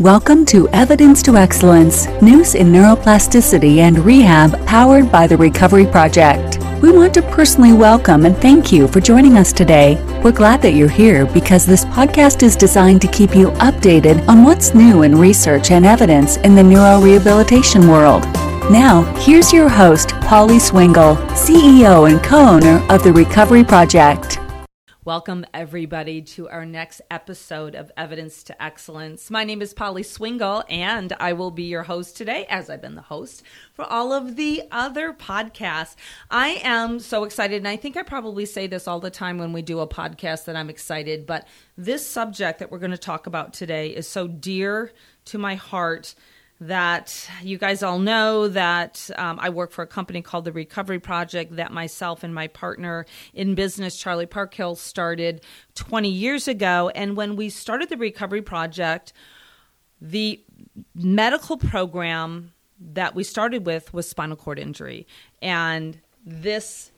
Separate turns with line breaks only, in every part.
Welcome to Evidence to Excellence, news in neuroplasticity and rehab powered by the Recovery Project. We want to personally welcome and thank you for joining us today. We're glad that you're here because this podcast is designed to keep you updated on what's new in research and evidence in the neurorehabilitation world. Now, here's your host, Polly Swingle, CEO and co owner of the Recovery Project.
Welcome, everybody, to our next episode of Evidence to Excellence. My name is Polly Swingle, and I will be your host today, as I've been the host for all of the other podcasts. I am so excited, and I think I probably say this all the time when we do a podcast that I'm excited, but this subject that we're going to talk about today is so dear to my heart that you guys all know that um, I work for a company called the Recovery Project that myself and my partner in business, Charlie Parkhill, started 20 years ago. And when we started the Recovery Project, the medical program that we started with was spinal cord injury. And this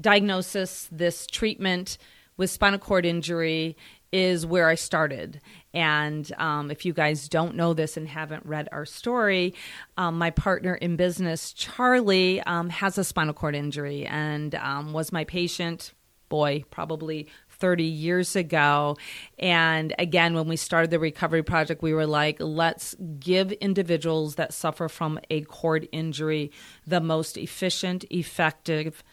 diagnosis, this treatment with spinal cord injury is where I started. And um, if you guys don't know this and haven't read our story, um, my partner in business, Charlie, um, has a spinal cord injury and um, was my patient, boy, probably 30 years ago. And again, when we started the recovery project, we were like, let's give individuals that suffer from a cord injury the most efficient, effective,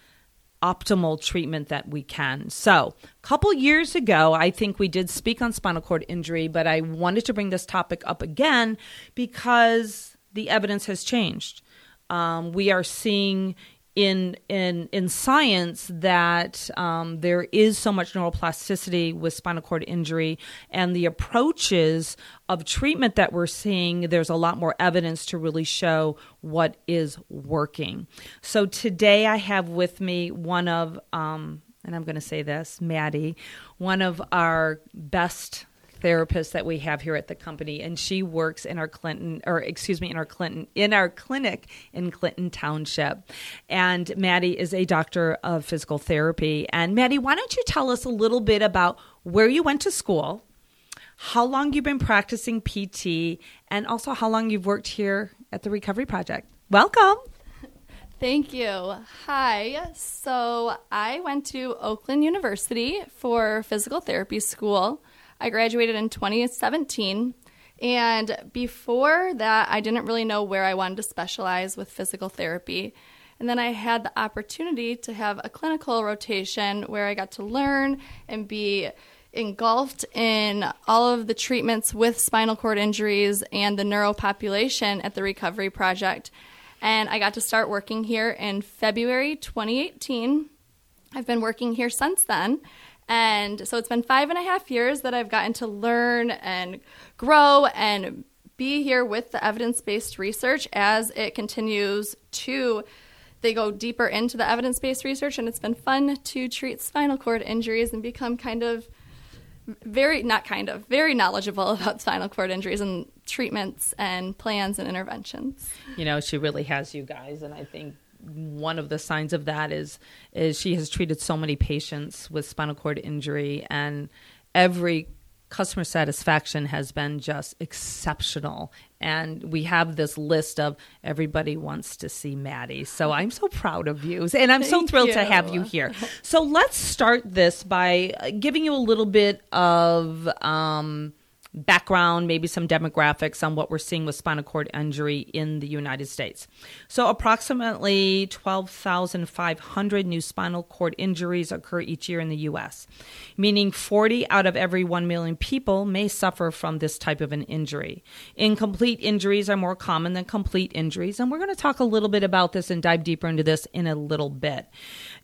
optimal treatment that we can. So, a couple years ago, I think we did speak on spinal cord injury, but I wanted to bring this topic up again because the evidence has changed. Um, we are seeing in in in science that um, there is so much neuroplasticity with spinal cord injury, and the approaches of treatment that we're seeing, there's a lot more evidence to really show what is working. So today, I have with me one of, um, and I'm going to say this, Maddie, one of our best therapist that we have here at the company, and she works in our Clinton, or excuse me, in our Clinton, in our clinic in Clinton Township. And Maddie is a doctor of physical therapy. And Maddie, why don't you tell us a little bit about where you went to school, how long you've been practicing PT, and also how long you've worked here at the Recovery Project? Welcome.
Thank you. Hi. So I went to Oakland University for physical therapy school. I graduated in 2017. And before that, I didn't really know where I wanted to specialize with physical therapy. And then I had the opportunity to have a clinical rotation where I got to learn and be engulfed in all of the treatments with spinal cord injuries and the neuro population at the Recovery Project. And I got to start working here in February 2018. I've been working here since then. And so it's been five and a half years that I've gotten to learn and grow and be here with the evidence based research as it continues to. They go deeper into the evidence based research, and it's been fun to treat spinal cord injuries and become kind of very, not kind of, very knowledgeable about spinal cord injuries and treatments and plans and interventions.
You know, she really has you guys, and I think one of the signs of that is is she has treated so many patients with spinal cord injury and every customer satisfaction has been just exceptional. And we have this list of everybody wants to see maddie. So i'm so proud of you and i'm
Thank
so thrilled
you.
to have you. here. So let's start this by giving you a little bit of um, background, maybe some demographics on what we're seeing with spinal cord injury in the United States. So, approximately 12,500 new spinal cord injuries occur each year in the U.S., meaning 40 out of every 1 million people may suffer from this type of an injury. Incomplete injuries are more common than complete injuries, and we're going to talk a little bit about this and dive deeper into this in a little bit.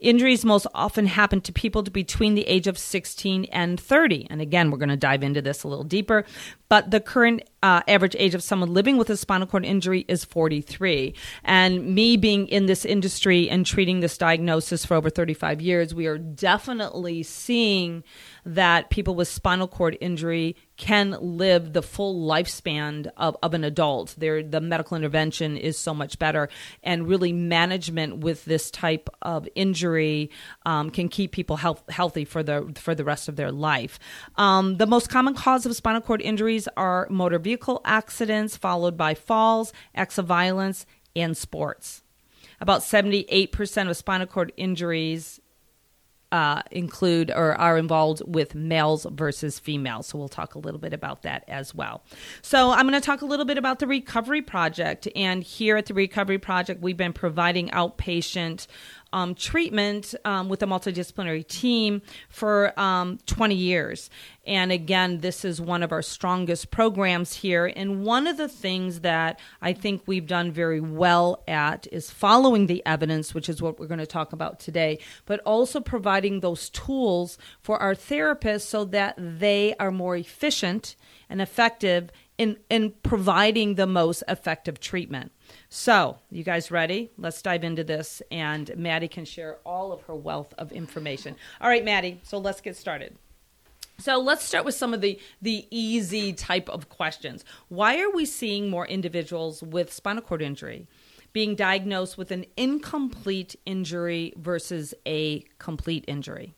Injuries most often happen to people between the age of 16 and 30. And again, we're going to dive into this a little deeper. But the current uh, average age of someone living with a spinal cord injury is 43. And me being in this industry and treating this diagnosis for over 35 years, we are definitely seeing that people with spinal cord injury can live the full lifespan of, of an adult. There, the medical intervention is so much better, and really management with this type of injury um, can keep people health, healthy for the for the rest of their life. Um, the most common cause of spinal cord injuries are motor vehicle vehicle accidents, followed by falls, acts of violence, and sports. About 78% of spinal cord injuries uh, include or are involved with males versus females. So we'll talk a little bit about that as well. So I'm going to talk a little bit about the Recovery Project. And here at the Recovery Project, we've been providing outpatient um, treatment um, with a multidisciplinary team for um, 20 years. And again, this is one of our strongest programs here. And one of the things that I think we've done very well at is following the evidence, which is what we're going to talk about today, but also providing those tools for our therapists so that they are more efficient and effective in, in providing the most effective treatment. So, you guys ready? Let's dive into this, and Maddie can share all of her wealth of information. All right, Maddie, so let's get started. So let's start with some of the the easy type of questions. Why are we seeing more individuals with spinal cord injury being diagnosed with an incomplete injury versus a complete injury?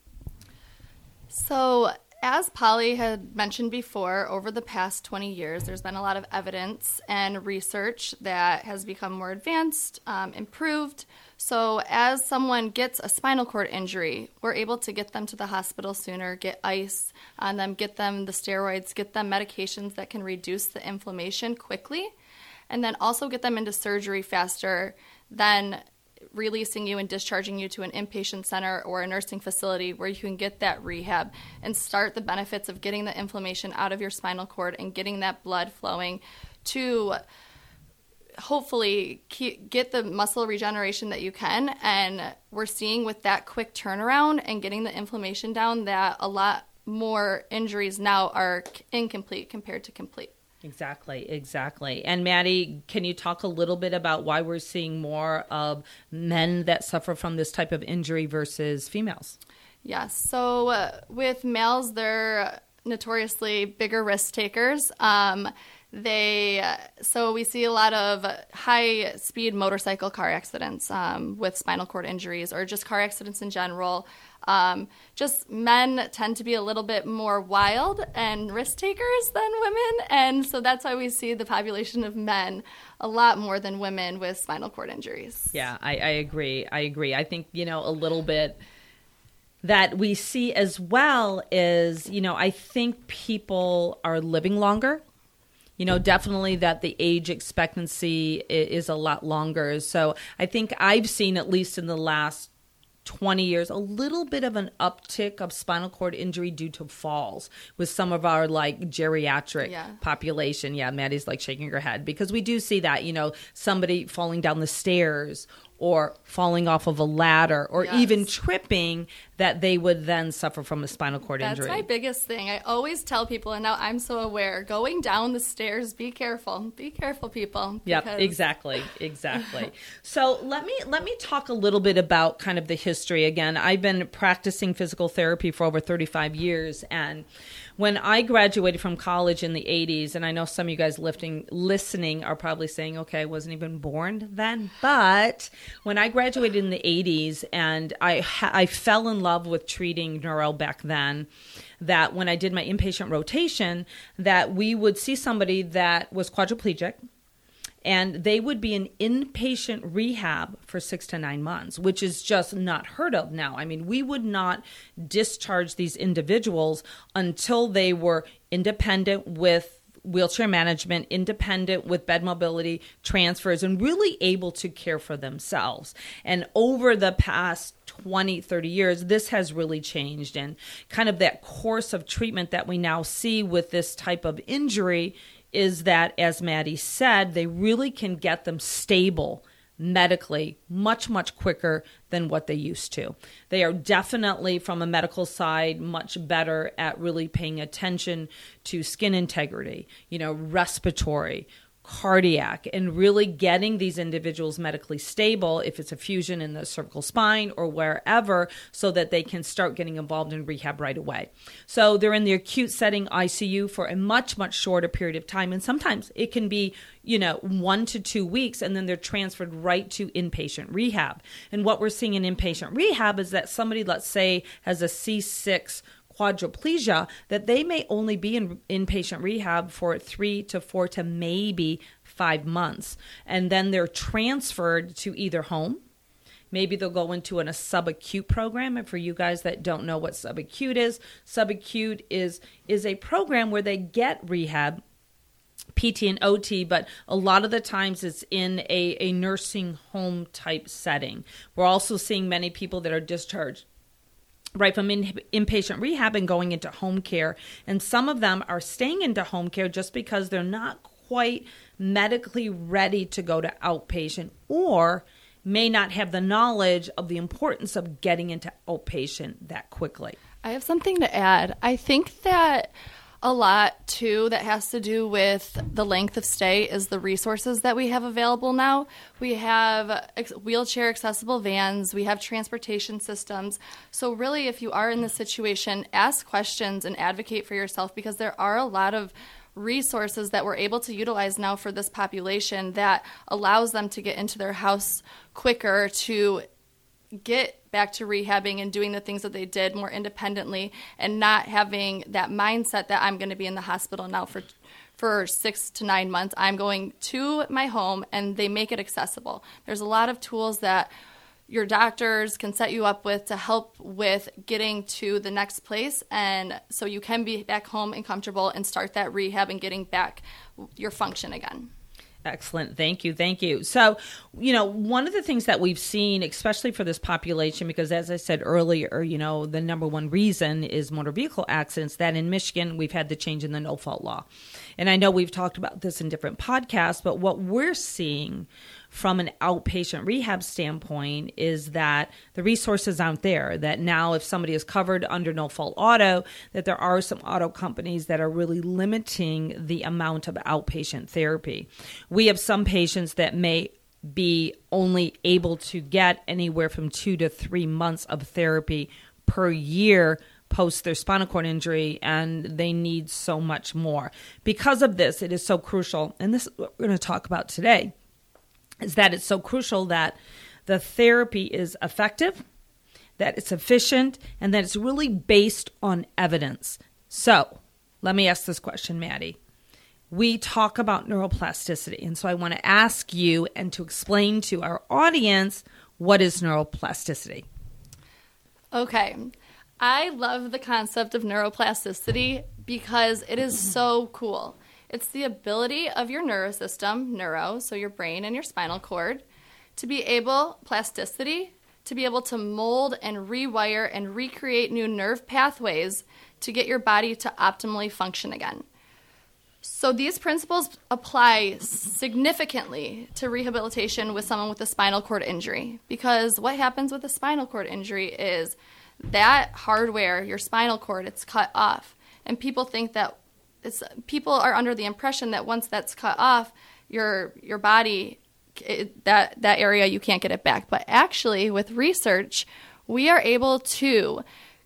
So as Polly had mentioned before, over the past 20 years, there's been a lot of evidence and research that has become more advanced, um, improved. So, as someone gets a spinal cord injury, we're able to get them to the hospital sooner, get ice on them, get them the steroids, get them medications that can reduce the inflammation quickly, and then also get them into surgery faster than releasing you and discharging you to an inpatient center or a nursing facility where you can get that rehab and start the benefits of getting the inflammation out of your spinal cord and getting that blood flowing to hopefully get the muscle regeneration that you can. And we're seeing with that quick turnaround and getting the inflammation down that a lot more injuries now are incomplete compared to complete
Exactly, exactly. And Maddie, can you talk a little bit about why we're seeing more of men that suffer from this type of injury versus females?
Yes. So uh, with males, they're notoriously bigger risk takers. Um, they so we see a lot of high speed motorcycle car accidents um, with spinal cord injuries or just car accidents in general um, just men tend to be a little bit more wild and risk takers than women. And so that's why we see the population of men a lot more than women with spinal cord injuries.
Yeah, I, I agree. I agree. I think, you know, a little bit that we see as well is, you know, I think people are living longer you know definitely that the age expectancy is a lot longer so i think i've seen at least in the last 20 years a little bit of an uptick of spinal cord injury due to falls with some of our like geriatric yeah. population yeah maddie's like shaking her head because we do see that you know somebody falling down the stairs or falling off of a ladder or yes. even tripping that they would then suffer from a spinal cord
That's
injury.
That's my biggest thing. I always tell people, and now I'm so aware going down the stairs, be careful. Be careful, people.
Yep, exactly. Exactly. so let me let me talk a little bit about kind of the history again. I've been practicing physical therapy for over 35 years and when I graduated from college in the 80s, and I know some of you guys lifting, listening are probably saying, okay, I wasn't even born then. But when I graduated in the 80s and I, I fell in love with treating neuro back then, that when I did my inpatient rotation, that we would see somebody that was quadriplegic and they would be in inpatient rehab for six to nine months, which is just not heard of now. I mean, we would not discharge these individuals until they were independent with wheelchair management, independent with bed mobility, transfers, and really able to care for themselves. And over the past 20, 30 years, this has really changed. And kind of that course of treatment that we now see with this type of injury is that, as Maddie said, they really can get them stable medically much, much quicker than what they used to. They are definitely, from a medical side, much better at really paying attention to skin integrity, you know, respiratory, cardiac and really getting these individuals medically stable if it's a fusion in the cervical spine or wherever so that they can start getting involved in rehab right away. So they're in the acute setting ICU for a much much shorter period of time and sometimes it can be, you know, 1 to 2 weeks and then they're transferred right to inpatient rehab. And what we're seeing in inpatient rehab is that somebody let's say has a C6 quadriplegia that they may only be in inpatient rehab for three to four to maybe five months. And then they're transferred to either home. Maybe they'll go into an, a subacute program. And for you guys that don't know what subacute is, subacute is is a program where they get rehab PT and OT, but a lot of the times it's in a, a nursing home type setting. We're also seeing many people that are discharged right from in, inpatient rehab and going into home care. And some of them are staying into home care just because they're not quite medically ready to go to outpatient or may not have the knowledge of the importance of getting into outpatient that quickly.
I have something to add. I think that a lot too that has to do with the length of stay is the resources that we have available now. We have wheelchair accessible vans, we have transportation systems. So, really, if you are in this situation, ask questions and advocate for yourself because there are a lot of resources that we're able to utilize now for this population that allows them to get into their house quicker to get back to rehabbing and doing the things that they did more independently and not having that mindset that I'm going to be in the hospital now for for 6 to 9 months. I'm going to my home and they make it accessible. There's a lot of tools that your doctors can set you up with to help with getting to the next place and so you can be back home and comfortable and start that rehab and getting back your function again.
Excellent. Thank you. Thank you. So, you know, one of the things that we've seen, especially for this population, because as I said earlier, you know, the number one reason is motor vehicle accidents, that in Michigan, we've had the change in the no fault law. And I know we've talked about this in different podcasts, but what we're seeing from an outpatient rehab standpoint is that the resources aren't there. That now, if somebody is covered under no fault auto, that there are some auto companies that are really limiting the amount of outpatient therapy. We have some patients that may be only able to get anywhere from two to three months of therapy per year post their spinal cord injury and they need so much more. Because of this, it is so crucial, and this is what we're going to talk about today is that it's so crucial that the therapy is effective, that it's efficient, and that it's really based on evidence. So, let me ask this question, Maddie. We talk about neuroplasticity, and so I want to ask you and to explain to our audience what is neuroplasticity.
Okay. I love the concept of neuroplasticity because it is so cool. It's the ability of your nervous system, neuro, so your brain and your spinal cord, to be able, plasticity, to be able to mold and rewire and recreate new nerve pathways to get your body to optimally function again. So these principles apply significantly to rehabilitation with someone with a spinal cord injury because what happens with a spinal cord injury is that hardware, your spinal cord, it's cut off. And people think that it's people are under the impression that once that's cut off, your your body it, that that area you can't get it back. But actually, with research, we are able to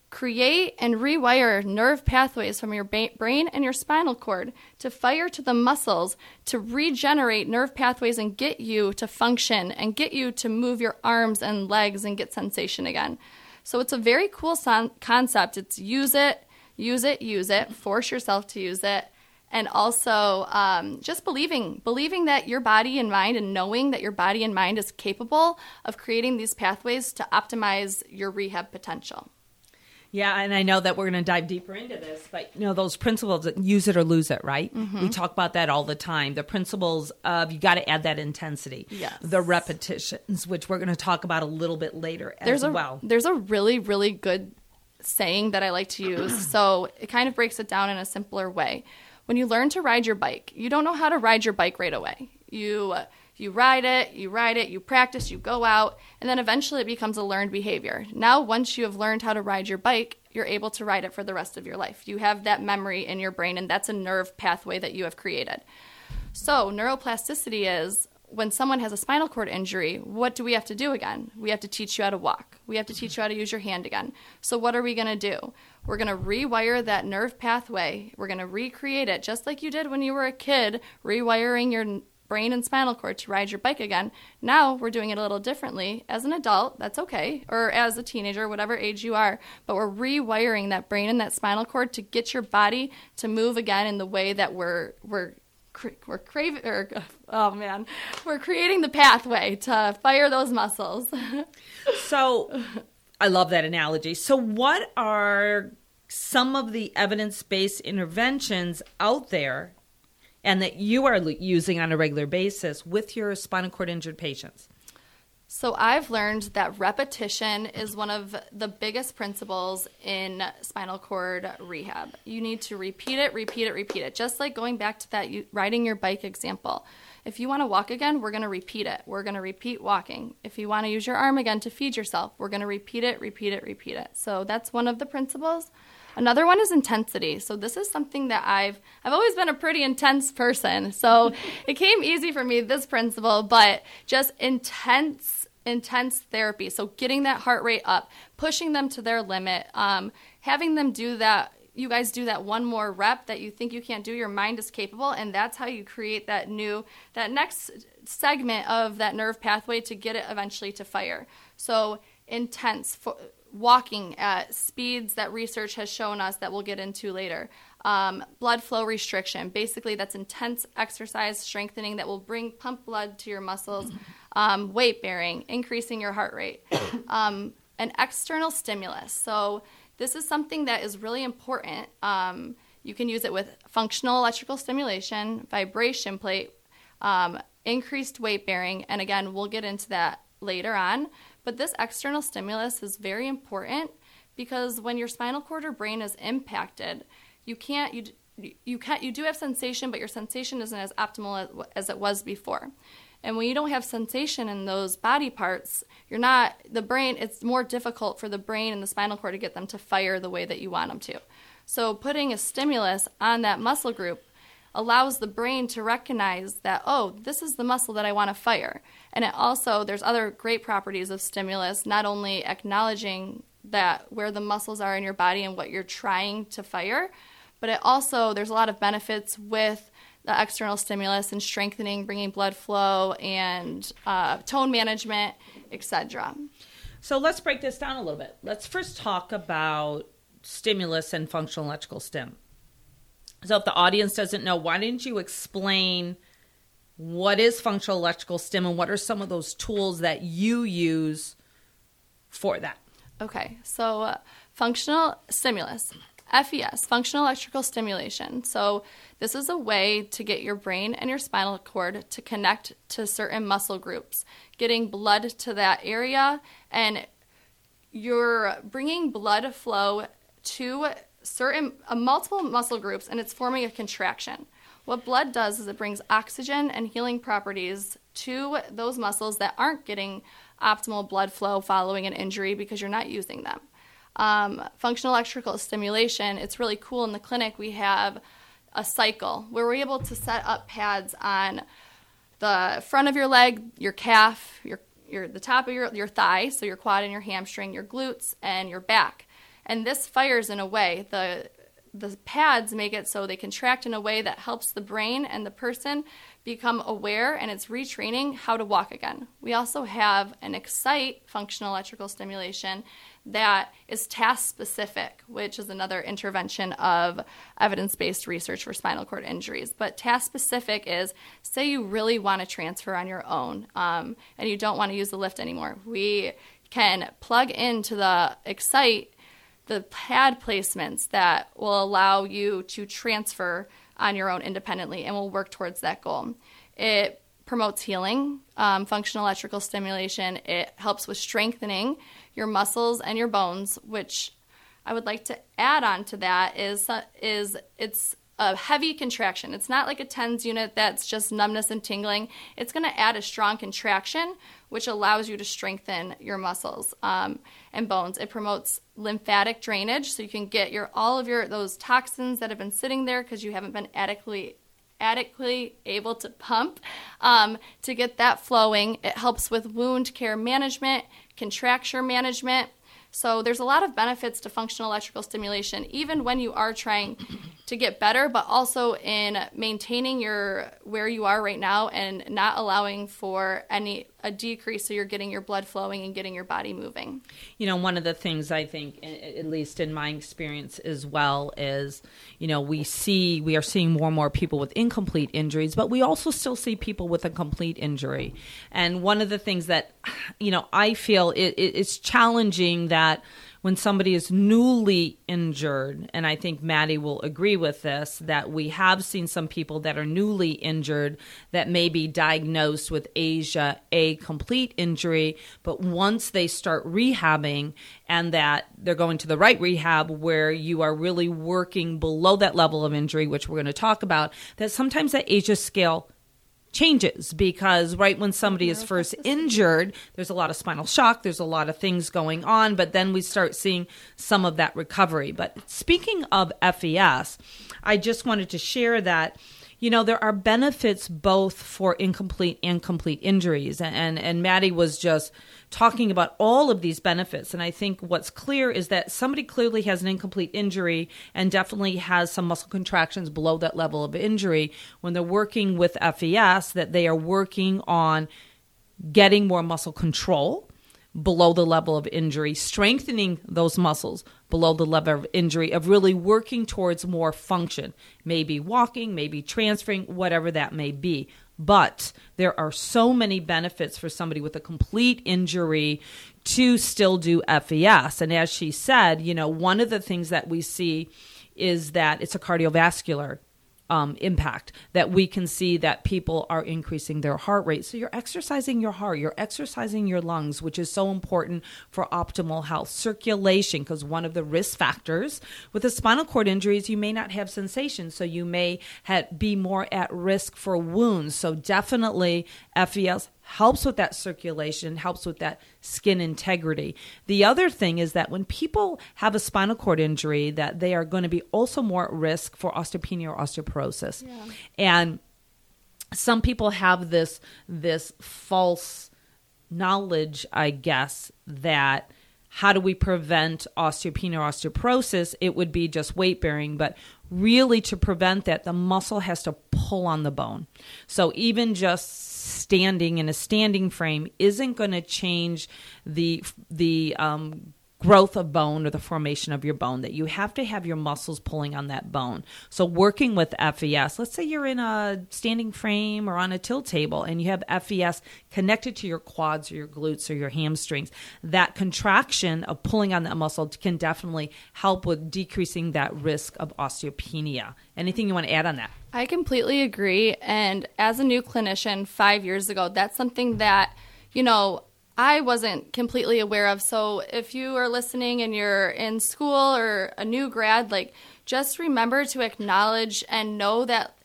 create and rewire nerve pathways from your ba- brain and your spinal cord to fire to the muscles to regenerate nerve pathways and get you to function and get you to move your arms and legs and get sensation again. So it's a very cool son- concept. It's use it use it, use it, force yourself to use it. And also, um, just believing, believing that your body and mind, and knowing that your body and mind is capable of creating these pathways to optimize your rehab potential.
Yeah, and I know that we're going to dive deeper into this, but you know those principles that use it or lose it, right? Mm-hmm. We talk about that all the time. The principles of you got to add that intensity,
yes.
the repetitions, which we're going to talk about a little bit later
there's
as
a,
well.
There's a really, really good saying that I like to use. so it kind of breaks it down in a simpler way. When you learn to ride your bike, you don't know how to ride your bike right away. You you ride it, you ride it, you practice, you go out, and then eventually it becomes a learned behavior. Now, once you have learned how to ride your bike, you're able to ride it for the rest of your life. You have that memory in your brain, and that's a nerve pathway that you have created. So, neuroplasticity is when someone has a spinal cord injury, what do we have to do again? We have to teach you how to walk. We have to teach you how to use your hand again. So, what are we going to do? We're going to rewire that nerve pathway. We're going to recreate it just like you did when you were a kid, rewiring your brain and spinal cord to ride your bike again. Now we're doing it a little differently. As an adult, that's okay, or as a teenager, whatever age you are, but we're rewiring that brain and that spinal cord to get your body to move again in the way that we're we're we're craving or oh man we're creating the pathway to fire those muscles.
So i love that analogy. So what are some of the evidence-based interventions out there and that you are using on a regular basis with your spinal cord injured patients
so I've learned that repetition is one of the biggest principles in spinal cord rehab. You need to repeat it, repeat it, repeat it. Just like going back to that riding your bike example. If you want to walk again, we're going to repeat it. We're going to repeat walking. If you want to use your arm again to feed yourself, we're going to repeat it, repeat it, repeat it. So that's one of the principles. Another one is intensity. So this is something that I've I've always been a pretty intense person. So it came easy for me this principle, but just intense intense therapy. So getting that heart rate up, pushing them to their limit, um, having them do that. You guys do that one more rep that you think you can't do. Your mind is capable, and that's how you create that new, that next segment of that nerve pathway to get it eventually to fire. So intense fo- walking at speeds that research has shown us that we'll get into later. Um, blood flow restriction, basically, that's intense exercise strengthening that will bring pump blood to your muscles um, weight bearing, increasing your heart rate, um, an external stimulus. So, this is something that is really important. Um, you can use it with functional electrical stimulation, vibration plate, um, increased weight bearing, and again, we'll get into that later on. But this external stimulus is very important because when your spinal cord or brain is impacted, you can't you you can't you do have sensation, but your sensation isn't as optimal as, as it was before. And when you don't have sensation in those body parts, you're not, the brain, it's more difficult for the brain and the spinal cord to get them to fire the way that you want them to. So putting a stimulus on that muscle group allows the brain to recognize that, oh, this is the muscle that I want to fire. And it also, there's other great properties of stimulus, not only acknowledging that where the muscles are in your body and what you're trying to fire, but it also, there's a lot of benefits with the external stimulus and strengthening, bringing blood flow and uh, tone management, etc.
So let's break this down a little bit. Let's first talk about stimulus and functional electrical stim. So if the audience doesn't know, why didn't you explain what is functional electrical stim and what are some of those tools that you use for that?
Okay, so uh, functional stimulus FES, functional electrical stimulation. So, this is a way to get your brain and your spinal cord to connect to certain muscle groups, getting blood to that area, and you're bringing blood flow to certain uh, multiple muscle groups, and it's forming a contraction. What blood does is it brings oxygen and healing properties to those muscles that aren't getting optimal blood flow following an injury because you're not using them um, functional electrical stimulation, it's really cool in the clinic. We have a cycle where we're able to set up pads on the front of your leg, your calf, your, your the top of your, your thigh, so your quad and your hamstring, your glutes, and your back. And this fires in a way. The the pads make it so they contract in a way that helps the brain and the person become aware and it's retraining how to walk again. We also have an Xcite functional electrical stimulation that is task specific, which is another intervention of evidence based research for spinal cord injuries. But task specific is say you really want to transfer on your own um, and you don't want to use the lift anymore. We can plug into the Xcite the pad placements that will allow you to transfer on your own independently and will work towards that goal. It promotes healing, um, functional electrical stimulation. It helps with strengthening your muscles and your bones, which I would like to add on to that is is it's a heavy contraction. It's not like a TENS unit that's just numbness and tingling. It's going to add a strong contraction, which allows you to strengthen your muscles um, and bones. It promotes lymphatic drainage, so you can get your all of your those toxins that have been sitting there because you haven't been adequately adequately able to pump um, to get that flowing. It helps with wound care management, contracture management. So there's a lot of benefits to functional electrical stimulation, even when you are trying to get better, but also in maintaining your where you are right now and not allowing for any a decrease so you're getting your blood flowing and getting your body moving.
You know, one of the things I think at least in my experience as well is, you know, we see we are seeing more and more people with incomplete injuries, but we also still see people with a complete injury. And one of the things that you know, I feel it, it, it's challenging that when somebody is newly injured, and I think Maddie will agree with this, that we have seen some people that are newly injured that may be diagnosed with ASIA, a complete injury, but once they start rehabbing and that they're going to the right rehab where you are really working below that level of injury, which we're going to talk about, that sometimes that ASIA scale changes because right when somebody is first injured, there's a lot of spinal shock, there's a lot of things going on, but then we start seeing some of that recovery. But speaking of FES, I just wanted to share that you know there are benefits both for incomplete and complete injuries and and Maddie was just talking about all of these benefits. And I think what's clear is that somebody clearly has an incomplete injury and definitely has some muscle contractions below that level of injury. When they're working with FES, that they are working on getting more muscle control below the level of injury, strengthening those muscles below the level of injury, of really working towards more function, maybe walking, maybe transferring, whatever that may be. But there are so many benefits for somebody with a complete injury to still do FES. And as she said, you know, one of the things that we see is that it's a cardiovascular um, impact that we can see that people are increasing their heart rate. So you're exercising your heart, you're exercising your lungs, which is so important for optimal health. Circulation, because one of the risk factors with the spinal cord injuries, you may not have sensation, so you may have, be more at risk for wounds. So definitely FES helps with that circulation, helps with that skin integrity. The other thing is that when people have a spinal cord injury, that they are going to be also more at risk for osteopenia or osteoporosis. Yeah. And some people have this this false knowledge, I guess, that how do we prevent osteopenia or osteoporosis? It would be just weight bearing, but really to prevent that, the muscle has to pull on the bone. So even just standing in a standing frame isn't going to change the the um, growth of bone or the formation of your bone that you have to have your muscles pulling on that bone. So working with fes let's say you're in a standing frame or on a tilt table and you have fes connected to your quads or your glutes or your hamstrings that contraction of pulling on that muscle can definitely help with decreasing that risk of osteopenia. Anything you want to add on that?
I completely agree. And as a new clinician five years ago, that's something that, you know, I wasn't completely aware of. So if you are listening and you're in school or a new grad, like just remember to acknowledge and know that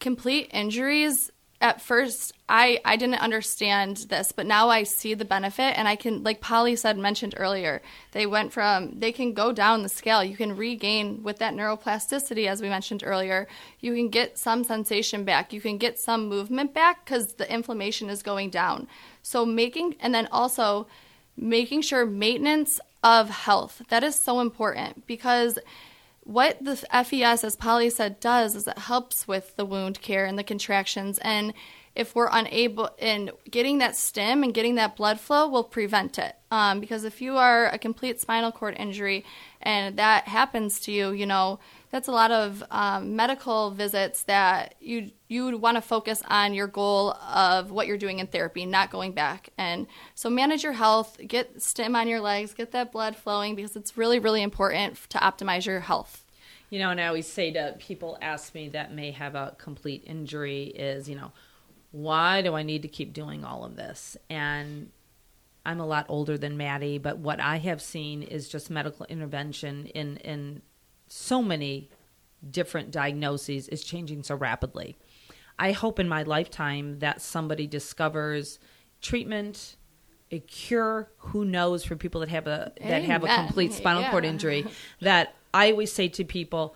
complete injuries at first I, I didn't understand this, but now I see the benefit and I can like Polly said mentioned earlier, they went from they can go down the scale. You can regain with that neuroplasticity as we mentioned earlier. You can get some sensation back. You can get some movement back cuz the inflammation is going down. So making and then also making sure maintenance of health. That is so important because what the FES, as Polly said, does is it helps with the wound care and the contractions. And if we're unable in getting that stim and getting that blood flow, will prevent it. Um, because if you are a complete spinal cord injury and that happens to you, you know that's a lot of um, medical visits that you you would want to focus on your goal of what you're doing in therapy, not going back. And so manage your health, get stim on your legs, get that blood flowing because it's really really important to optimize your health.
You know, and I always say to people ask me that may have a complete injury is, you know, why do I need to keep doing all of this? And I'm a lot older than Maddie, but what I have seen is just medical intervention in in so many different diagnoses is changing so rapidly. I hope in my lifetime that somebody discovers treatment, a cure, who knows for people that have a that Amen. have a complete spinal yeah. cord injury that I always say to people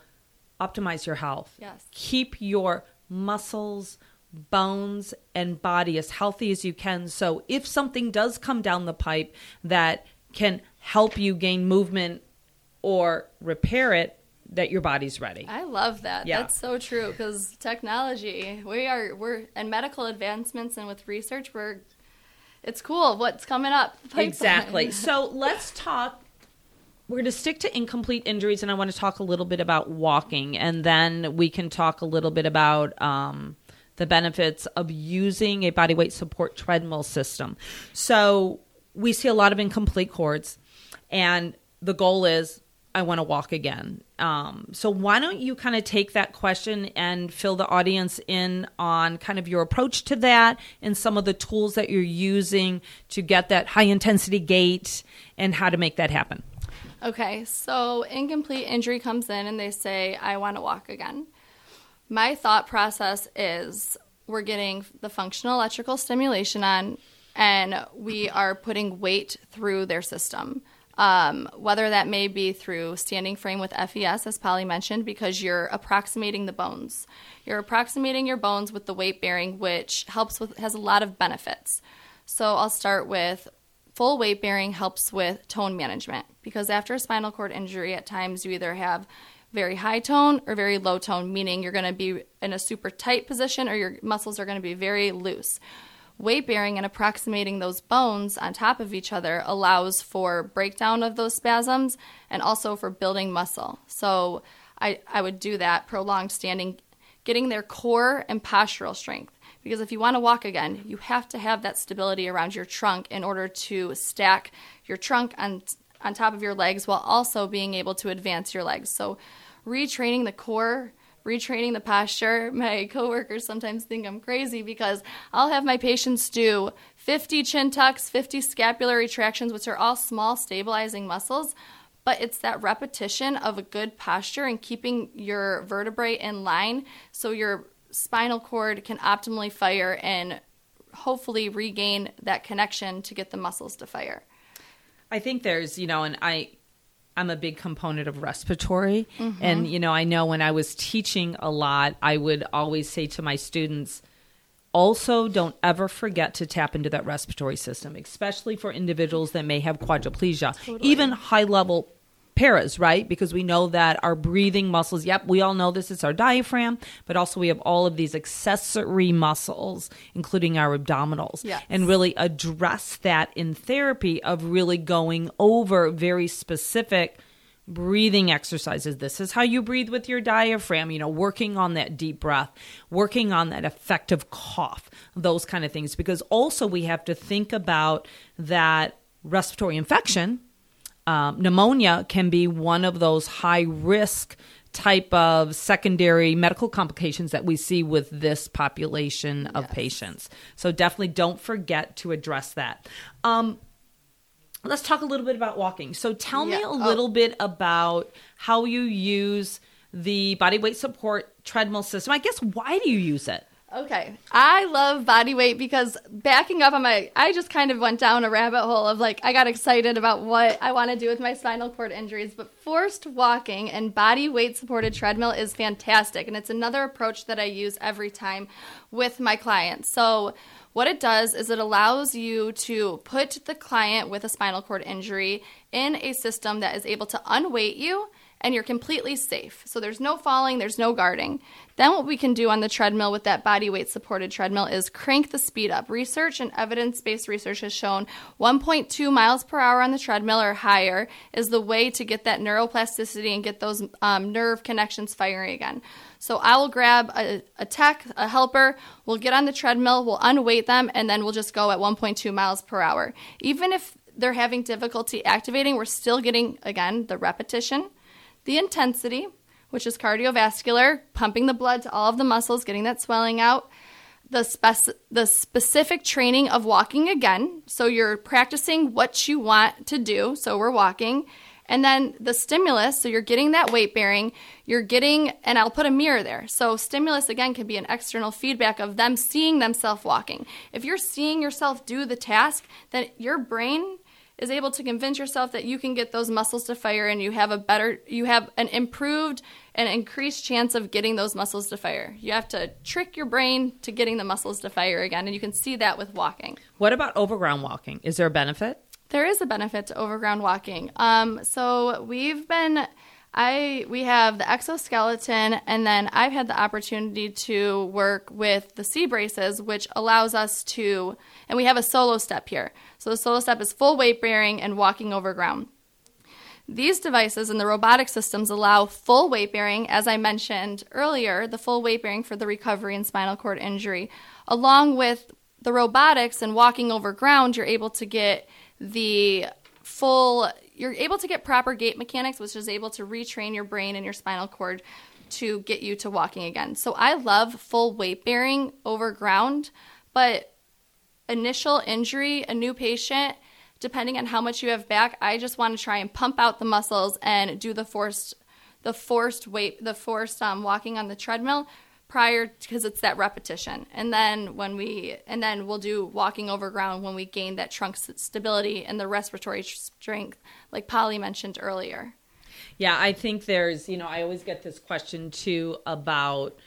optimize your health.
Yes.
Keep your muscles, bones and body as healthy as you can so if something does come down the pipe that can help you gain movement or repair it that your body's ready.
I love that.
Yeah.
That's so true because technology, we are we're and medical advancements and with research, we're it's cool what's coming up. pipeline.
Exactly. So let's talk. We're going to stick to incomplete injuries, and I want to talk a little bit about walking, and then we can talk a little bit about um, the benefits of using a body weight support treadmill system. So we see a lot of incomplete cords, and the goal is I want to walk again. Um, so why don't you kind of take that question and fill the audience in on kind of your approach to that and some of the tools that you're using to get that high intensity gait and how to make that happen.
Okay, so incomplete injury comes in and they say, I want to walk again. My thought process is we're getting the functional electrical stimulation on and we are putting weight through their system. Um, whether that may be through standing frame with FES, as Polly mentioned, because you're approximating the bones. You're approximating your bones with the weight bearing, which helps with has a lot of benefits. So I'll start with full weight bearing helps with tone management because after a spinal cord injury, at times you either have very high tone or very low tone, meaning you're going to be in a super tight position or your muscles are going to be very loose. Weight bearing and approximating those bones on top of each other allows for breakdown of those spasms and also for building muscle. So I, I would do that prolonged standing, getting their core and postural strength. Because if you want to walk again, you have to have that stability around your trunk in order to stack your trunk on on top of your legs while also being able to advance your legs. So retraining the core, retraining the posture. My coworkers sometimes think I'm crazy because I'll have my patients do 50 chin tucks, 50 scapular retractions, which are all small stabilizing muscles. But it's that repetition of a good posture and keeping your vertebrae in line so your spinal cord can optimally fire and hopefully regain that connection to get the muscles to fire.
I think there's, you know, and I I'm a big component of respiratory. Mm-hmm. And, you know, I know when I was teaching a lot, I would always say to my students, also don't ever forget to tap into that respiratory system, especially for individuals that may have quadriplegia, even high level paras, right? Because we know that our breathing muscles, yep, we all know this, it's our diaphragm, but also we have all of these accessory muscles, including our abdominals.
Yes.
And really address that in therapy of really going over very specific breathing exercises. This is how you breathe with your diaphragm, you know, working on that deep breath, working on that effective cough, those kind of things. Because also we have to think about that respiratory infection. Um, pneumonia can be one of those high risk type of secondary medical complications that we see with this population of patients. So definitely don't forget to address that. Um, let's talk a little bit about walking. So tell me
Yeah.
a
Oh.
little bit about how you use the body weight support treadmill system. I guess why do you use it?
Okay. I love body weight because backing up on my, I just kind of went down a rabbit hole of like, I got excited about what I want to do with my spinal cord injuries. But forced walking and body weight supported treadmill is fantastic. And it's another approach that I use every time with my clients. So, what it does is it allows you to put the client with a spinal cord injury in a system that is able to unweight you and you're completely safe. So there's no falling, there's no guarding. Then what we can do on the treadmill with that body weight supported treadmill is crank the speed up. Research and evidence-based research has shown 1.2 miles per hour on the treadmill or higher is the way to get that neuroplasticity and get those um, nerve connections firing again. So I will grab a, a tech, a helper, we'll get on the treadmill, we'll unweight them, and then we'll just go at 1.2 miles per hour. Even if they're having difficulty activating, we're still getting, again, the repetition, the intensity, which is cardiovascular, pumping the blood to all of the muscles, getting that swelling out. The, spec- the specific training of walking again. So you're practicing what you want to do. So we're walking. And then the stimulus, so you're getting that weight bearing, you're getting, and I'll put a mirror there. So stimulus again can be an external feedback of them seeing themselves walking. If you're seeing yourself do the task, then your brain is able to convince yourself that you can get those muscles to fire and you have a better you have an improved and increased chance of getting those muscles to fire. You have to trick your brain to getting the muscles to fire again and you can see that with walking.
What about overground walking? Is there a benefit?
There is a benefit to overground walking. Um, so we've been I we have the exoskeleton, and then I've had the opportunity to work with the C braces, which allows us to, and we have a solo step here. So the solo step is full weight bearing and walking over ground. These devices and the robotic systems allow full weight bearing, as I mentioned earlier, the full weight bearing for the recovery and spinal cord injury. Along with the robotics and walking over ground, you're able to get the full you're able to get proper gait mechanics, which is able to retrain your brain and your spinal cord to get you to walking again. So I love full weight bearing over ground, but initial injury, a new patient, depending on how much you have back, I just want to try and pump out the muscles and do the forced the forced weight the forced um, walking on the treadmill prior because it's that repetition. And then when we and then we'll do walking over ground when we gain that trunk stability and the respiratory strength like polly mentioned earlier.
Yeah i think there's you know i always get this question too about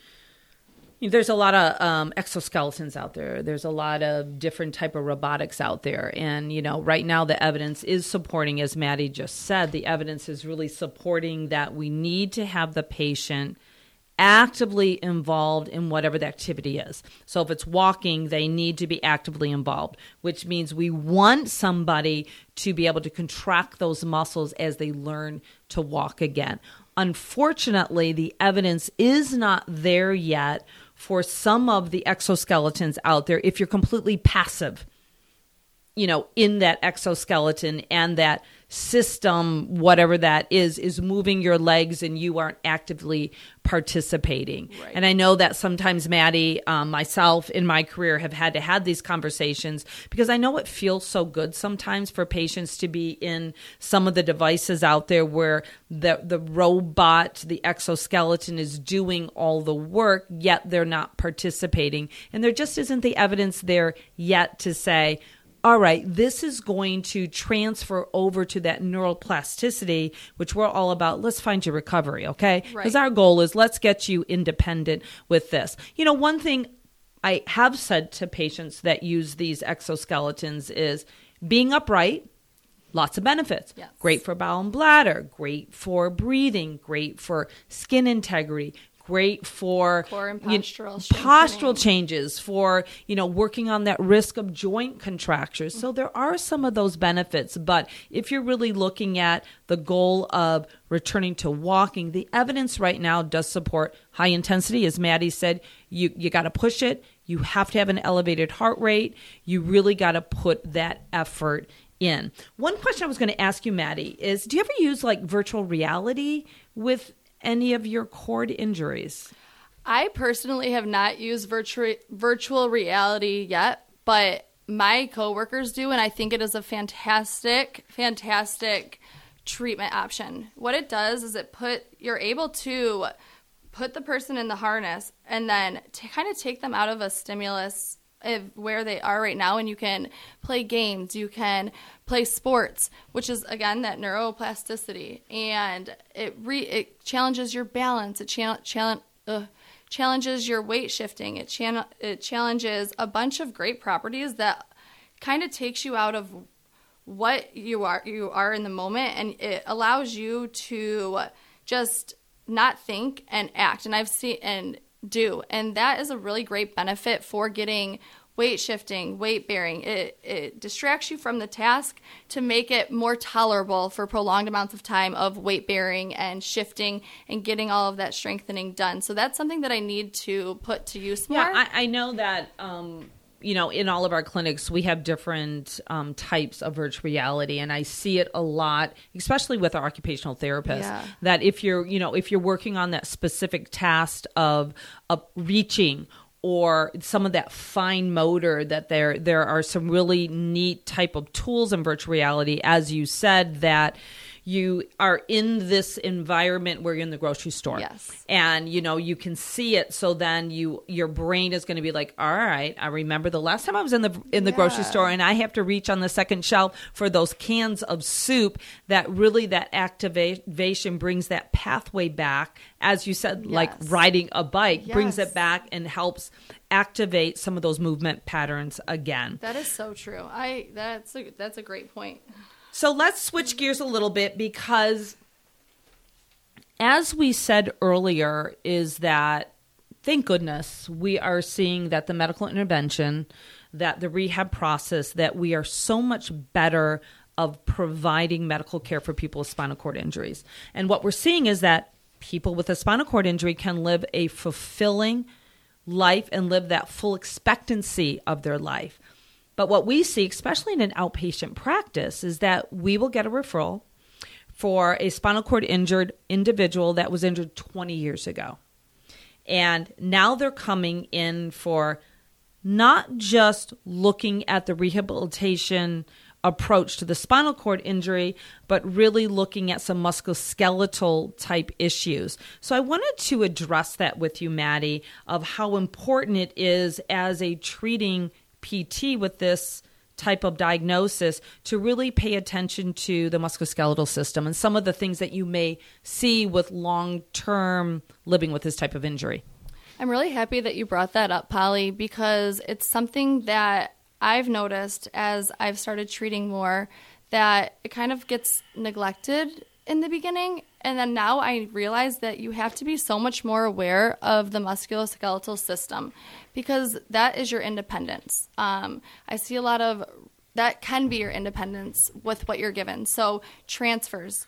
there's a lot of um, exoskeletons out there. There's a lot of different type of robotics out there. And you know right now the evidence is supporting as maddie just said the evidence is really supporting that we need to have the patient actively involved in whatever the activity is. So if it's walking, they need to be actively involved, which means we want somebody to be able to contract those muscles as they learn to walk again. Unfortunately, the evidence is not there yet for some of the exoskeletons out there if you're completely passive, you know, in that exoskeleton and that system, whatever that is, is moving your legs and you aren't actively participating. Right. And I know that sometimes Maddie, um, myself in my career have had to have these conversations because I know it feels so good sometimes for patients to be in some of the devices out there where the, the robot, the exoskeleton is doing all the work, yet they're not participating. And there just isn't the evidence there yet to say, all right, this is going to transfer over to that neuroplasticity, which we're all about. Let's find your recovery, okay? Because right. our goal is let's get you independent with this. You know, one thing I have said to patients that use these exoskeletons is being upright, lots of benefits. Yes. Great for bowel and bladder, great for breathing, great for skin integrity, great for
core and postural,
you, postural changes for you know working on that risk of joint contractures. So there are some of those benefits but if you're really looking at the goal of returning to walking the evidence right now does support high intensity. As maddie said you you got to push it. You have to have an elevated heart rate. You really got to put that effort in. One question I was going to ask you, Maddie, is do you ever use like virtual reality with any of your cord injuries?
I personally have not used virtual virtual reality yet, but my coworkers do, and I think it is a fantastic, fantastic treatment option. What it does is it put you're able to put the person in the harness and then to kind of take them out of a stimulus of where they are right now and you can play games you can play sports which is again that neuroplasticity. And it re it challenges your balance. It cha- challenge uh, challenges your weight shifting. It chan- it challenges a bunch of great properties that kind of takes you out of what you are you are in the moment and it allows you to just not think and act. And i've seen and do. And that is a really great benefit for getting weight shifting, weight bearing. It, it distracts you from the task to make it more tolerable for prolonged amounts of time of weight bearing and shifting and getting all of that strengthening done. So that's something that I need to put to use more.
Yeah, I, I know that. Um you know, in all of our clinics, we have different um, types of virtual reality, and I see it a lot, especially with our occupational therapists. Yeah. That if you're, you know, if you're working on that specific task of of reaching or some of that fine motor that there there are some really neat type of tools in virtual reality as you said that you are in this environment where you're in the grocery store.
Yes.
And you know, you can see it so then you your brain is going to be like, "All right, I remember the last time I was in the in the yeah. grocery store and I have to reach on the second shelf for those cans of soup." That really that activation brings that pathway back as you said yes. like riding a bike yes. brings it back and helps activate some of those movement patterns again.
That is so true. I that's a, that's a great point.
So let's switch gears a little bit because as we said earlier, is that thank goodness we are seeing that the medical intervention, that the rehab process, that we are so much better of providing medical care for people with spinal cord injuries. And what we're seeing is that people with a spinal cord injury can live a fulfilling life and live that full expectancy of their life. But what we see, especially in an outpatient practice, is that we will get a referral for a spinal cord injured individual that was injured 20 years ago. And now they're coming in for not just looking at the rehabilitation approach to the spinal cord injury, but really looking at some musculoskeletal type issues. So I wanted to address that with you, Maddie, of how important it is as a treating PT with this type of diagnosis to really pay attention to the musculoskeletal system and some of the things that you may see with long term living with this type of injury.
I'm really happy that you brought that up, Polly, because it's something that I've noticed as I've started treating more that it kind of gets neglected in the beginning. And then now I realize that you have to be so much more aware of the musculoskeletal system because that is your independence. Um, I see a lot of that can be your independence with what you're given. So, transfers,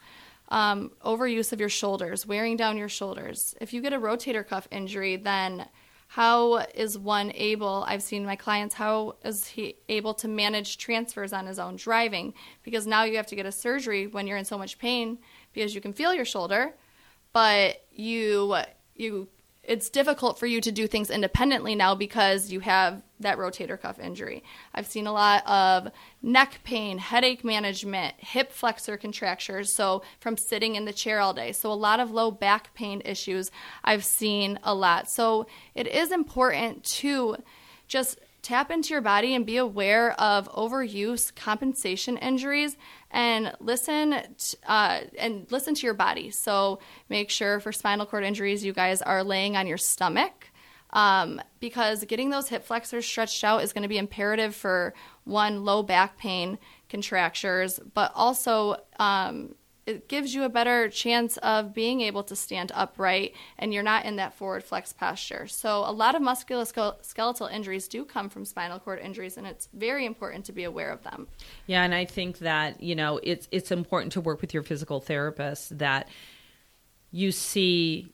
um, overuse of your shoulders, wearing down your shoulders. If you get a rotator cuff injury, then how is one able i've seen my clients how is he able to manage transfers on his own driving? Because now you have to get a surgery when you're in so much pain because you can feel your shoulder but you you it's difficult for you to do things independently now because you have that rotator cuff injury. I've seen a lot of neck pain, headache management, hip flexor contractures, so from sitting in the chair all day. So a lot of low back pain issues I've seen a lot. So it is important to just tap into your body and be aware of overuse compensation injuries and listen uh, and listen to your body so make sure for spinal cord injuries you guys are laying on your stomach um, because getting those hip flexors stretched out is going to be imperative for one low back pain contractures but also um, it gives you a better chance of being able to stand upright and you're not in that forward flex posture. So, a lot of musculoskeletal injuries do come from spinal cord injuries, and it's very important to be aware of them.
Yeah, and I think that, you know, it's, it's important to work with your physical therapist that you see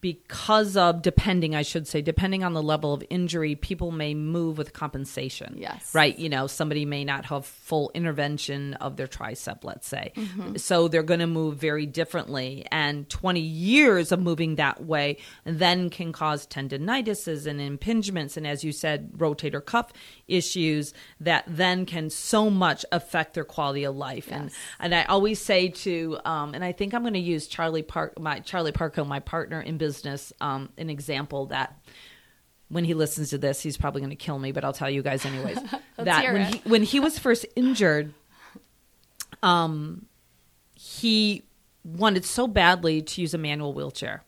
because of depending i should say depending on the level of injury people may move with compensation.
Yes.
Right? You know somebody may not have full innervation of their tricep let's say. Mm-hmm. so they're going to move very differently. And 20 years of moving that way then can cause tendinitises and impingements and as you said rotator cuff issues that then can so much affect their quality of life. Yes. and and i always say to um, and i think i'm going to use charlie park my charlie parko my partner in business um, an example that when he listens to this, he's probably going to kill me, but I'll tell you guys anyways. that when he, when he was first injured, um, he wanted so badly to use a manual wheelchair,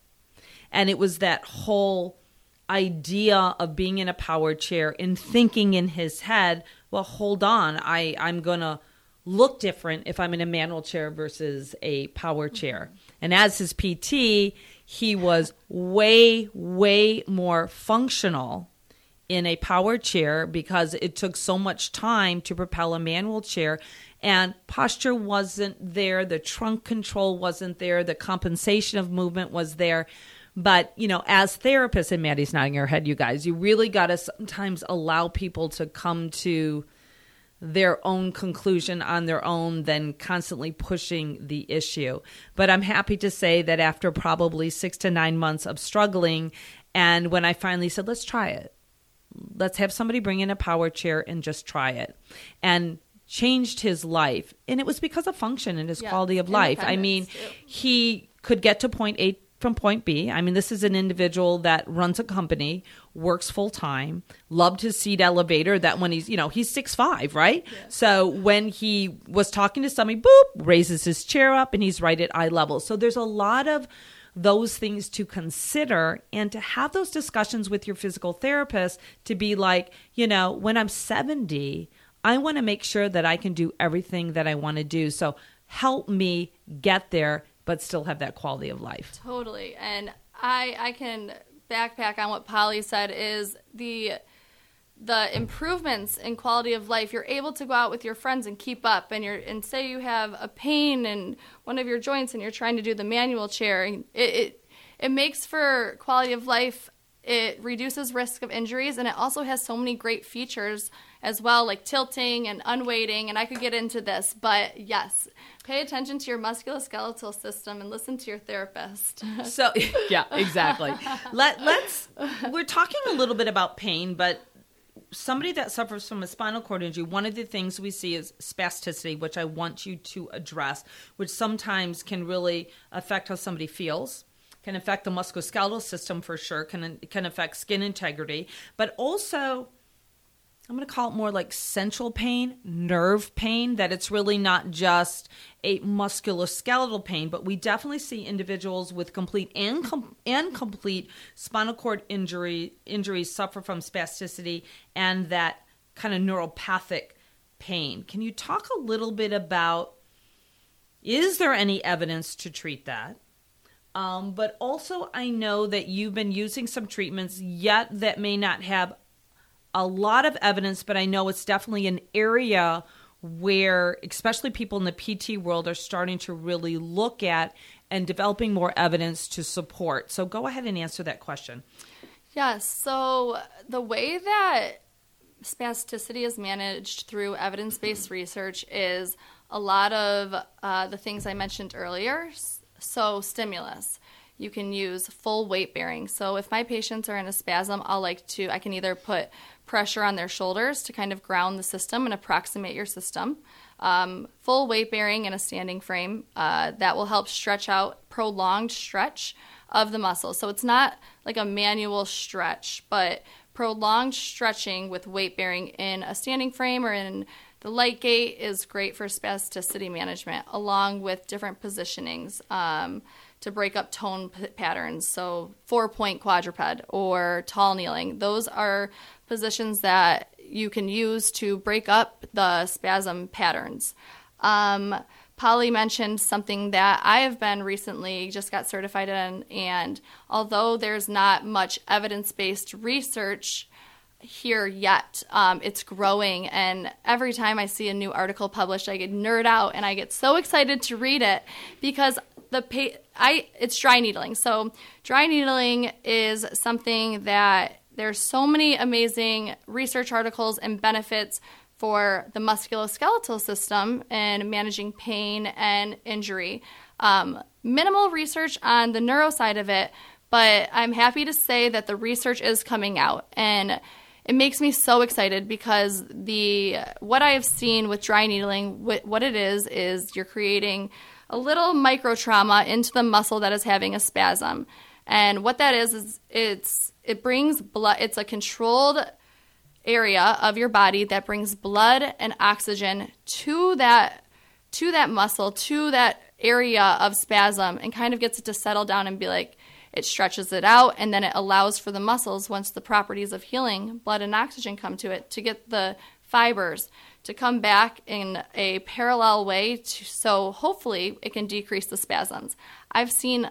and it was that whole idea of being in a power chair and thinking in his head, well, hold on, I I'm gonna look different if I'm in a manual chair versus a power chair. And as his PT, he was way, way more functional in a power chair because it took so much time to propel a manual chair. And posture wasn't there. The trunk control wasn't there. The compensation of movement was there. But you know as therapists and maddie's nodding her head you guys you really got to sometimes allow people to come to their own conclusion on their own than constantly pushing the issue. But I'm happy to say that after probably six to nine months of struggling, and when I finally said, let's try it, let's have somebody bring in a power chair and just try it. And changed his life. And it was because of function and his yeah, quality of life. I mean, he could get to point A from point B. I mean, this is an individual that runs a company, works full time, loved his seat elevator. That when he's, you know, he's six five, right? Yeah. So when he was talking to somebody, boop, raises his chair up and he's right at eye level. So there's a lot of those things to consider and to have those discussions with your physical therapist to be like, you know, when I'm 70, I want to make sure that I can do everything that I want to do. So help me get there but still have that quality of life.
Totally. And I I can backpack on what Polly said is the the improvements in quality of life you're able to go out with your friends and keep up and you're and say you have a pain in one of your joints and you're trying to do the manual chair it it, it makes for quality of life it reduces risk of injuries and it also has so many great features as well like tilting and unweighting and i could get into this but yes pay attention to your musculoskeletal system and listen to your therapist.
So yeah exactly. Let, let's we're talking a little bit about pain but somebody that suffers from a spinal cord injury, one of the things we see is spasticity, which I want you to address, which sometimes can really affect how somebody feels can affect the musculoskeletal system for sure, can can affect skin integrity, but also I'm going to call it more like central pain, nerve pain, that it's really not just a musculoskeletal pain, but we definitely see individuals with complete and, com- and complete spinal cord injury injuries suffer from spasticity and that kind of neuropathic pain. Can you talk a little bit about is there any evidence to treat that? Um, but also, I know that you've been using some treatments yet that may not have a lot of evidence, but I know it's definitely an area where, especially people in the PT world, are starting to really look at and developing more evidence to support. So, go ahead and answer that question.
Yes. So, the way that spasticity is managed through evidence based research is a lot of uh, the things I mentioned earlier. So, stimulus. You can use full weight bearing. So, if my patients are in a spasm, I'll like to, I can either put pressure on their shoulders to kind of ground the system and approximate your system. Um, full weight bearing in a standing frame uh, that will help stretch out prolonged stretch of the muscle. So, it's not like a manual stretch, but prolonged stretching with weight bearing in a standing frame or in the LiteGait is great for spasticity management, along with different positionings um, to break up tone p- patterns. So, four point quadruped or tall kneeling. Those are positions that you can use to break up the spasm patterns. Um, Polly mentioned something that I have been recently just got certified in, and although there's not much evidence based research here yet. Um, it's growing, and every time I see a new article published, I get nerd out and I get so excited to read it because the pa- I it's dry needling. So dry needling is something that there's so many amazing research articles and benefits for the musculoskeletal system and managing pain and injury. Um, minimal research on the neuro side of it, but I'm happy to say that the research is coming out and it makes me so excited because the what I have seen with dry needling, what, what it is is you're creating a little micro trauma into the muscle that is having a spasm, and what that is is it's it brings blood. It's a controlled area of your body that brings blood and oxygen to that to that muscle to that area of spasm and kind of gets it to settle down and be like it stretches it out, and then it allows for the muscles, once the properties of healing, blood and oxygen come to it, to get the fibers to come back in a parallel way. To, so hopefully it can decrease the spasms. I've seen,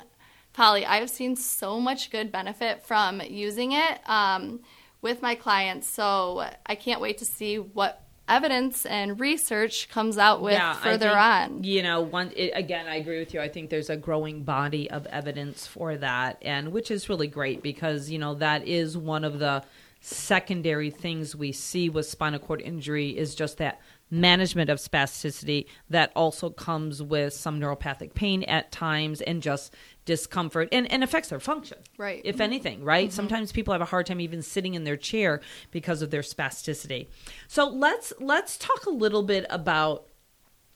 Polly, I've seen so much good benefit from using it um, with my clients. So I can't wait to see what evidence and research comes out with yeah, further
think,
on.
You know, one it, again, I agree with you. I think there's a growing body of evidence for that, and which is really great because you know that is one of the secondary things we see with spinal cord injury is just that management of spasticity that also comes with some neuropathic pain at times and just discomfort and, and affects their function.
Right.
If anything, right? Mm-hmm. Sometimes people have a hard time even sitting in their chair because of their spasticity. So let's let's talk a little bit about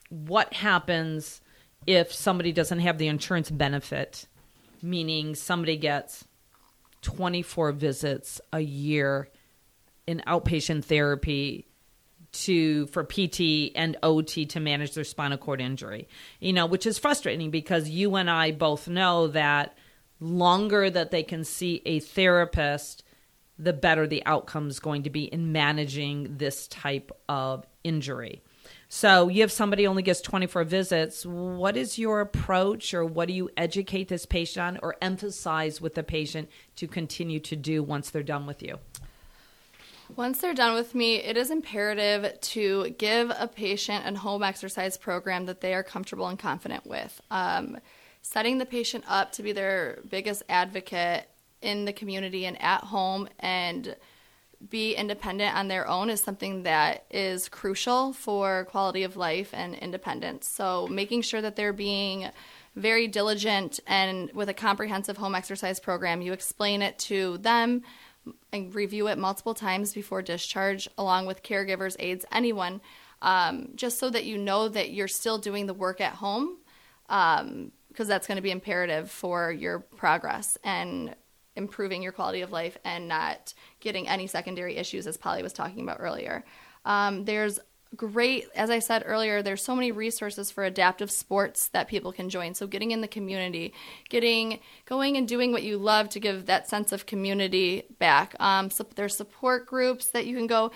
what happens if somebody doesn't have the insurance benefit, meaning somebody gets 24 visits a year in outpatient therapy to for PT and OT to manage their spinal cord injury. You know, which is frustrating because you and I both know that longer that they can see a therapist, the better the outcome is going to be in managing this type of injury. So you have somebody only gets 24 visits. What is your approach or what do you educate this patient on or emphasize with the patient to continue to do once they're done with you?
Once they're done with me, it is imperative to give a patient a home exercise program that they are comfortable and confident with. Um, setting the patient up to be their biggest advocate in the community and at home and be independent on their own is something that is crucial for quality of life and independence. So, making sure that they're being very diligent and with a comprehensive home exercise program, you explain it to them and review it multiple times before discharge, along with caregivers, aides, anyone, um, just so that you know that you're still doing the work at home, because um, that's going to be imperative for your progress and improving your quality of life and not getting any secondary issues, as Polly was talking about earlier. Um, there's great as i said earlier there's so many resources for adaptive sports that people can join so getting in the community getting going and doing what you love to give that sense of community back um, so there's support groups that you can go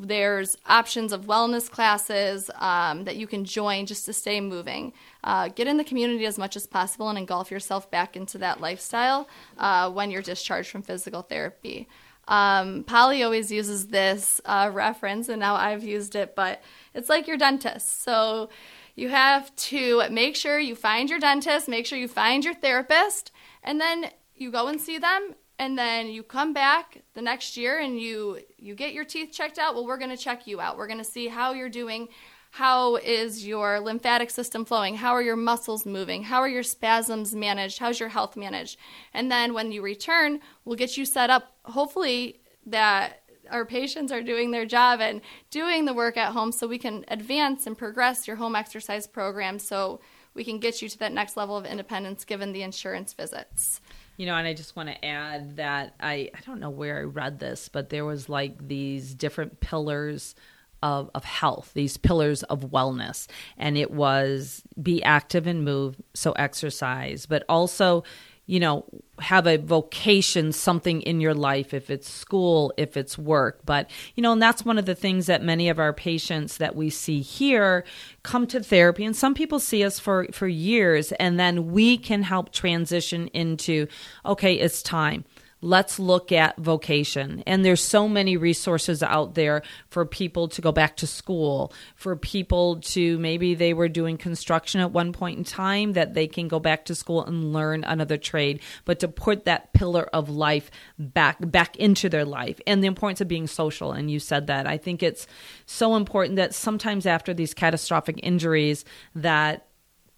there's options of wellness classes um, that you can join just to stay moving. Uh, get in the community as much as possible and engulf yourself back into that lifestyle uh, when you're discharged from physical therapy. Um, Polly always uses this uh, reference, and now I've used it, but it's like your dentist. So you have to make sure you find your dentist, make sure you find your therapist, and then you go and see them and then you come back the next year and you you get your teeth checked out well we're going to check you out we're going to see how you're doing how is your lymphatic system flowing? How are your muscles moving? How are your spasms managed? How's your health managed? And then when you return, we'll get you set up, hopefully, that our patients are doing their job and doing the work at home so we can advance and progress your home exercise program so we can get you to that next level of independence given the insurance visits.
You know, and I just want to add that I, I don't know where I read this, but there was like these different pillars of, of health, these pillars of wellness. And it was be active and move, so exercise, but also, you know, have a vocation, something in your life, if it's school, if it's work. But, you know, and that's one of the things that many of our patients that we see here come to therapy. And some people see us for, for years, and then we can help transition into, okay, it's time let's look at vocation. And there's so many resources out there for people to go back to school, for people to maybe they were doing construction at one point in time that they can go back to school and learn another trade, but to put that pillar of life back back into their life and the importance of being social and you said that. I think it's so important that sometimes after these catastrophic injuries that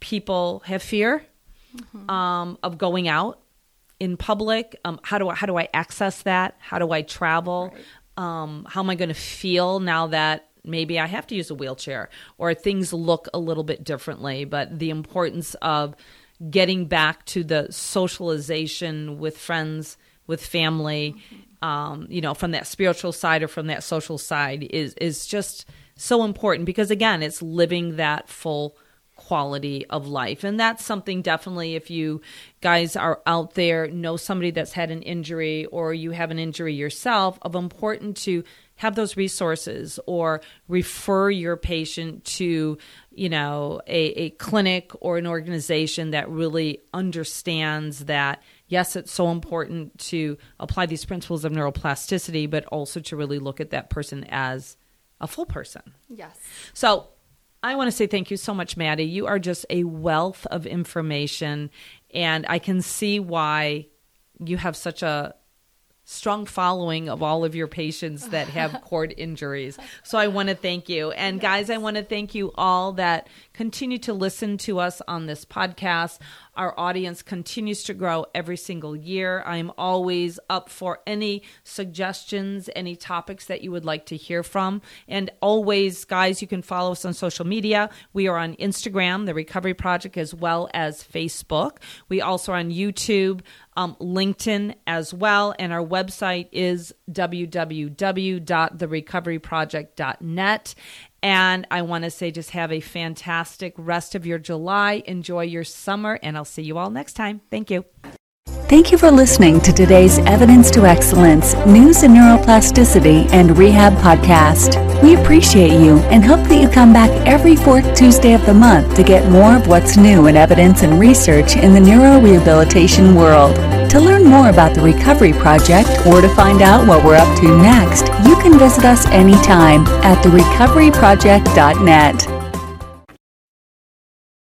people have fear mm-hmm. um, of going out in public? Um, how do I, how do I access that? How do I travel? Right. Um, how am I going to feel now that maybe I have to use a wheelchair or things look a little bit differently? But the importance of getting back to the socialization with friends, with family, mm-hmm. um, you know, from that spiritual side or from that social side is is just so important because again, it's living that full quality of life. And that's something definitely if you guys are out there, know somebody that's had an injury or you have an injury yourself, of important to have those resources or refer your patient to you know a, a clinic or an organization that really understands that yes it's so important to apply these principles of neuroplasticity but also to really look at that person as a full person
yes
so I want to say thank you so much, Maddie. You are just a wealth of information, and I can see why you have such a strong following of all of your patients that have cord injuries. So I want to thank you. And guys, I want to thank you all that continue to listen to us on this podcast. Our audience continues to grow every single year. I'm always up for any suggestions, any topics that you would like to hear from. And always, guys, you can follow us on social media. We are on Instagram, The Recovery Project, as well as Facebook. We also are on YouTube, um, LinkedIn as well. And our website is www.therecoveryproject.net. And I want to say just have a fantastic rest of your July. Enjoy your summer, and I'll see you all next time. Thank you.
Thank you for listening to today's Evidence to Excellence News in Neuroplasticity and Rehab podcast. We appreciate you and hope that you come back every fourth Tuesday of the month to get more of what's new in evidence and research in the neurorehabilitation world. To learn more about the Recovery Project or to find out what we're up to next, you can visit us anytime at therecoveryproject.net.